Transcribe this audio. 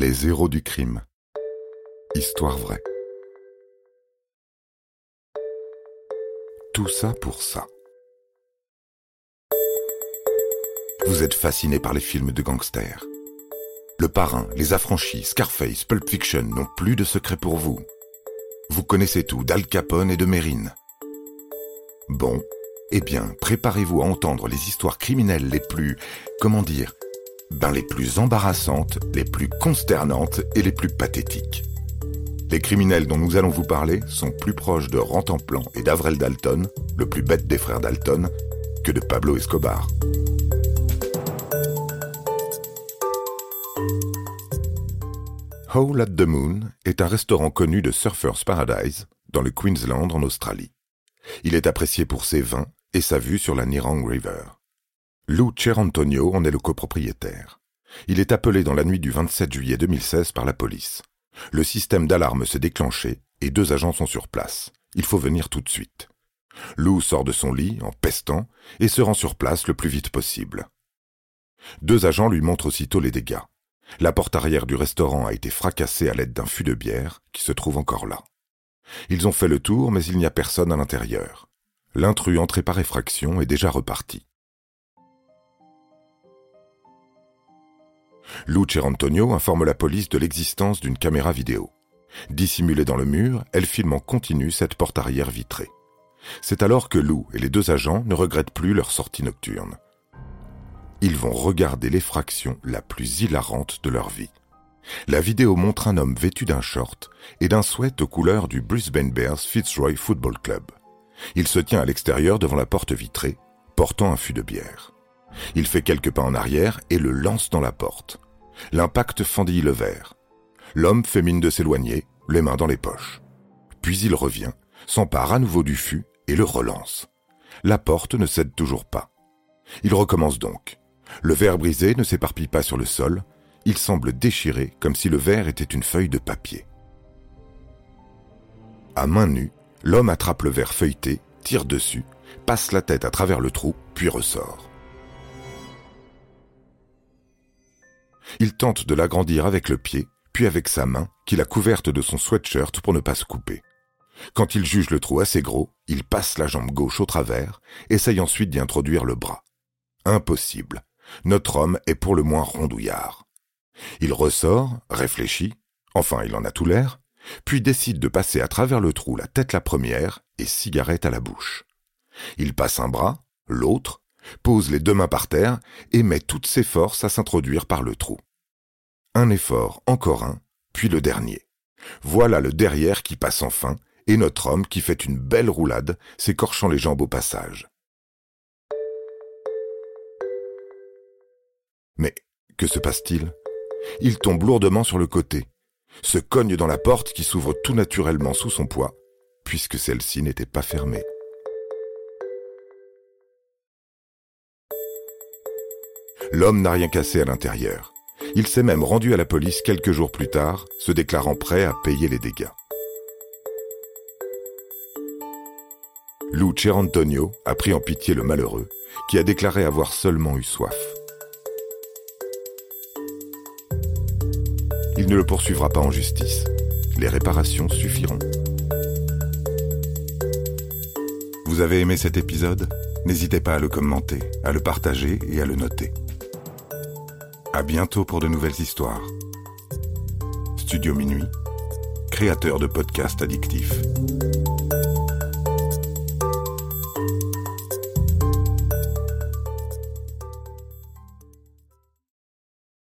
Les héros du crime. Histoire vraie. Tout ça pour ça. Vous êtes fasciné par les films de gangsters. Le Parrain, Les Affranchis, Scarface, Pulp Fiction n'ont plus de secret pour vous. Vous connaissez tout d'Al Capone et de Mérine. Bon, eh bien, préparez-vous à entendre les histoires criminelles les plus, comment dire, ben les plus embarrassantes, les plus consternantes et les plus pathétiques. Les criminels dont nous allons vous parler sont plus proches de Rantanplan et d'Avrel Dalton, le plus bête des frères Dalton, que de Pablo Escobar. Howl at the Moon est un restaurant connu de Surfers Paradise dans le Queensland en Australie. Il est apprécié pour ses vins et sa vue sur la Nirang River. Lou Cherantonio en est le copropriétaire. Il est appelé dans la nuit du 27 juillet 2016 par la police. Le système d'alarme s'est déclenché et deux agents sont sur place. Il faut venir tout de suite. Lou sort de son lit en pestant et se rend sur place le plus vite possible. Deux agents lui montrent aussitôt les dégâts. La porte arrière du restaurant a été fracassée à l'aide d'un fût de bière qui se trouve encore là. Ils ont fait le tour, mais il n'y a personne à l'intérieur. L'intrus entré par effraction est déjà reparti. Lou Cherantonio informe la police de l'existence d'une caméra vidéo. Dissimulée dans le mur, elle filme en continu cette porte arrière vitrée. C'est alors que Lou et les deux agents ne regrettent plus leur sortie nocturne. Ils vont regarder l'effraction la plus hilarante de leur vie. La vidéo montre un homme vêtu d'un short et d'un sweat aux couleurs du Brisbane Bears Fitzroy Football Club. Il se tient à l'extérieur devant la porte vitrée, portant un fût de bière. Il fait quelques pas en arrière et le lance dans la porte. L'impact fendit le verre. L'homme fait mine de s'éloigner, les mains dans les poches. Puis il revient, s'empare à nouveau du fût et le relance. La porte ne cède toujours pas. Il recommence donc. Le verre brisé ne s'éparpille pas sur le sol, il semble déchiré comme si le verre était une feuille de papier. À main nue, l'homme attrape le verre feuilleté, tire dessus, passe la tête à travers le trou, puis ressort. Il tente de l'agrandir avec le pied, puis avec sa main, qu'il a couverte de son sweatshirt pour ne pas se couper. Quand il juge le trou assez gros, il passe la jambe gauche au travers, essaye ensuite d'y introduire le bras. Impossible. Notre homme est pour le moins rondouillard. Il ressort, réfléchit, enfin il en a tout l'air, puis décide de passer à travers le trou la tête la première et cigarette à la bouche. Il passe un bras, l'autre, pose les deux mains par terre et met toutes ses forces à s'introduire par le trou. Un effort, encore un, puis le dernier. Voilà le derrière qui passe enfin, et notre homme qui fait une belle roulade, s'écorchant les jambes au passage. Mais que se passe-t-il? Il tombe lourdement sur le côté, se cogne dans la porte qui s'ouvre tout naturellement sous son poids, puisque celle-ci n'était pas fermée. L'homme n'a rien cassé à l'intérieur. Il s'est même rendu à la police quelques jours plus tard, se déclarant prêt à payer les dégâts. Lou Cherantonio a pris en pitié le malheureux, qui a déclaré avoir seulement eu soif. Il ne le poursuivra pas en justice. Les réparations suffiront. Vous avez aimé cet épisode? N'hésitez pas à le commenter, à le partager et à le noter. À bientôt pour de nouvelles histoires. Studio Minuit, créateur de podcasts addictifs.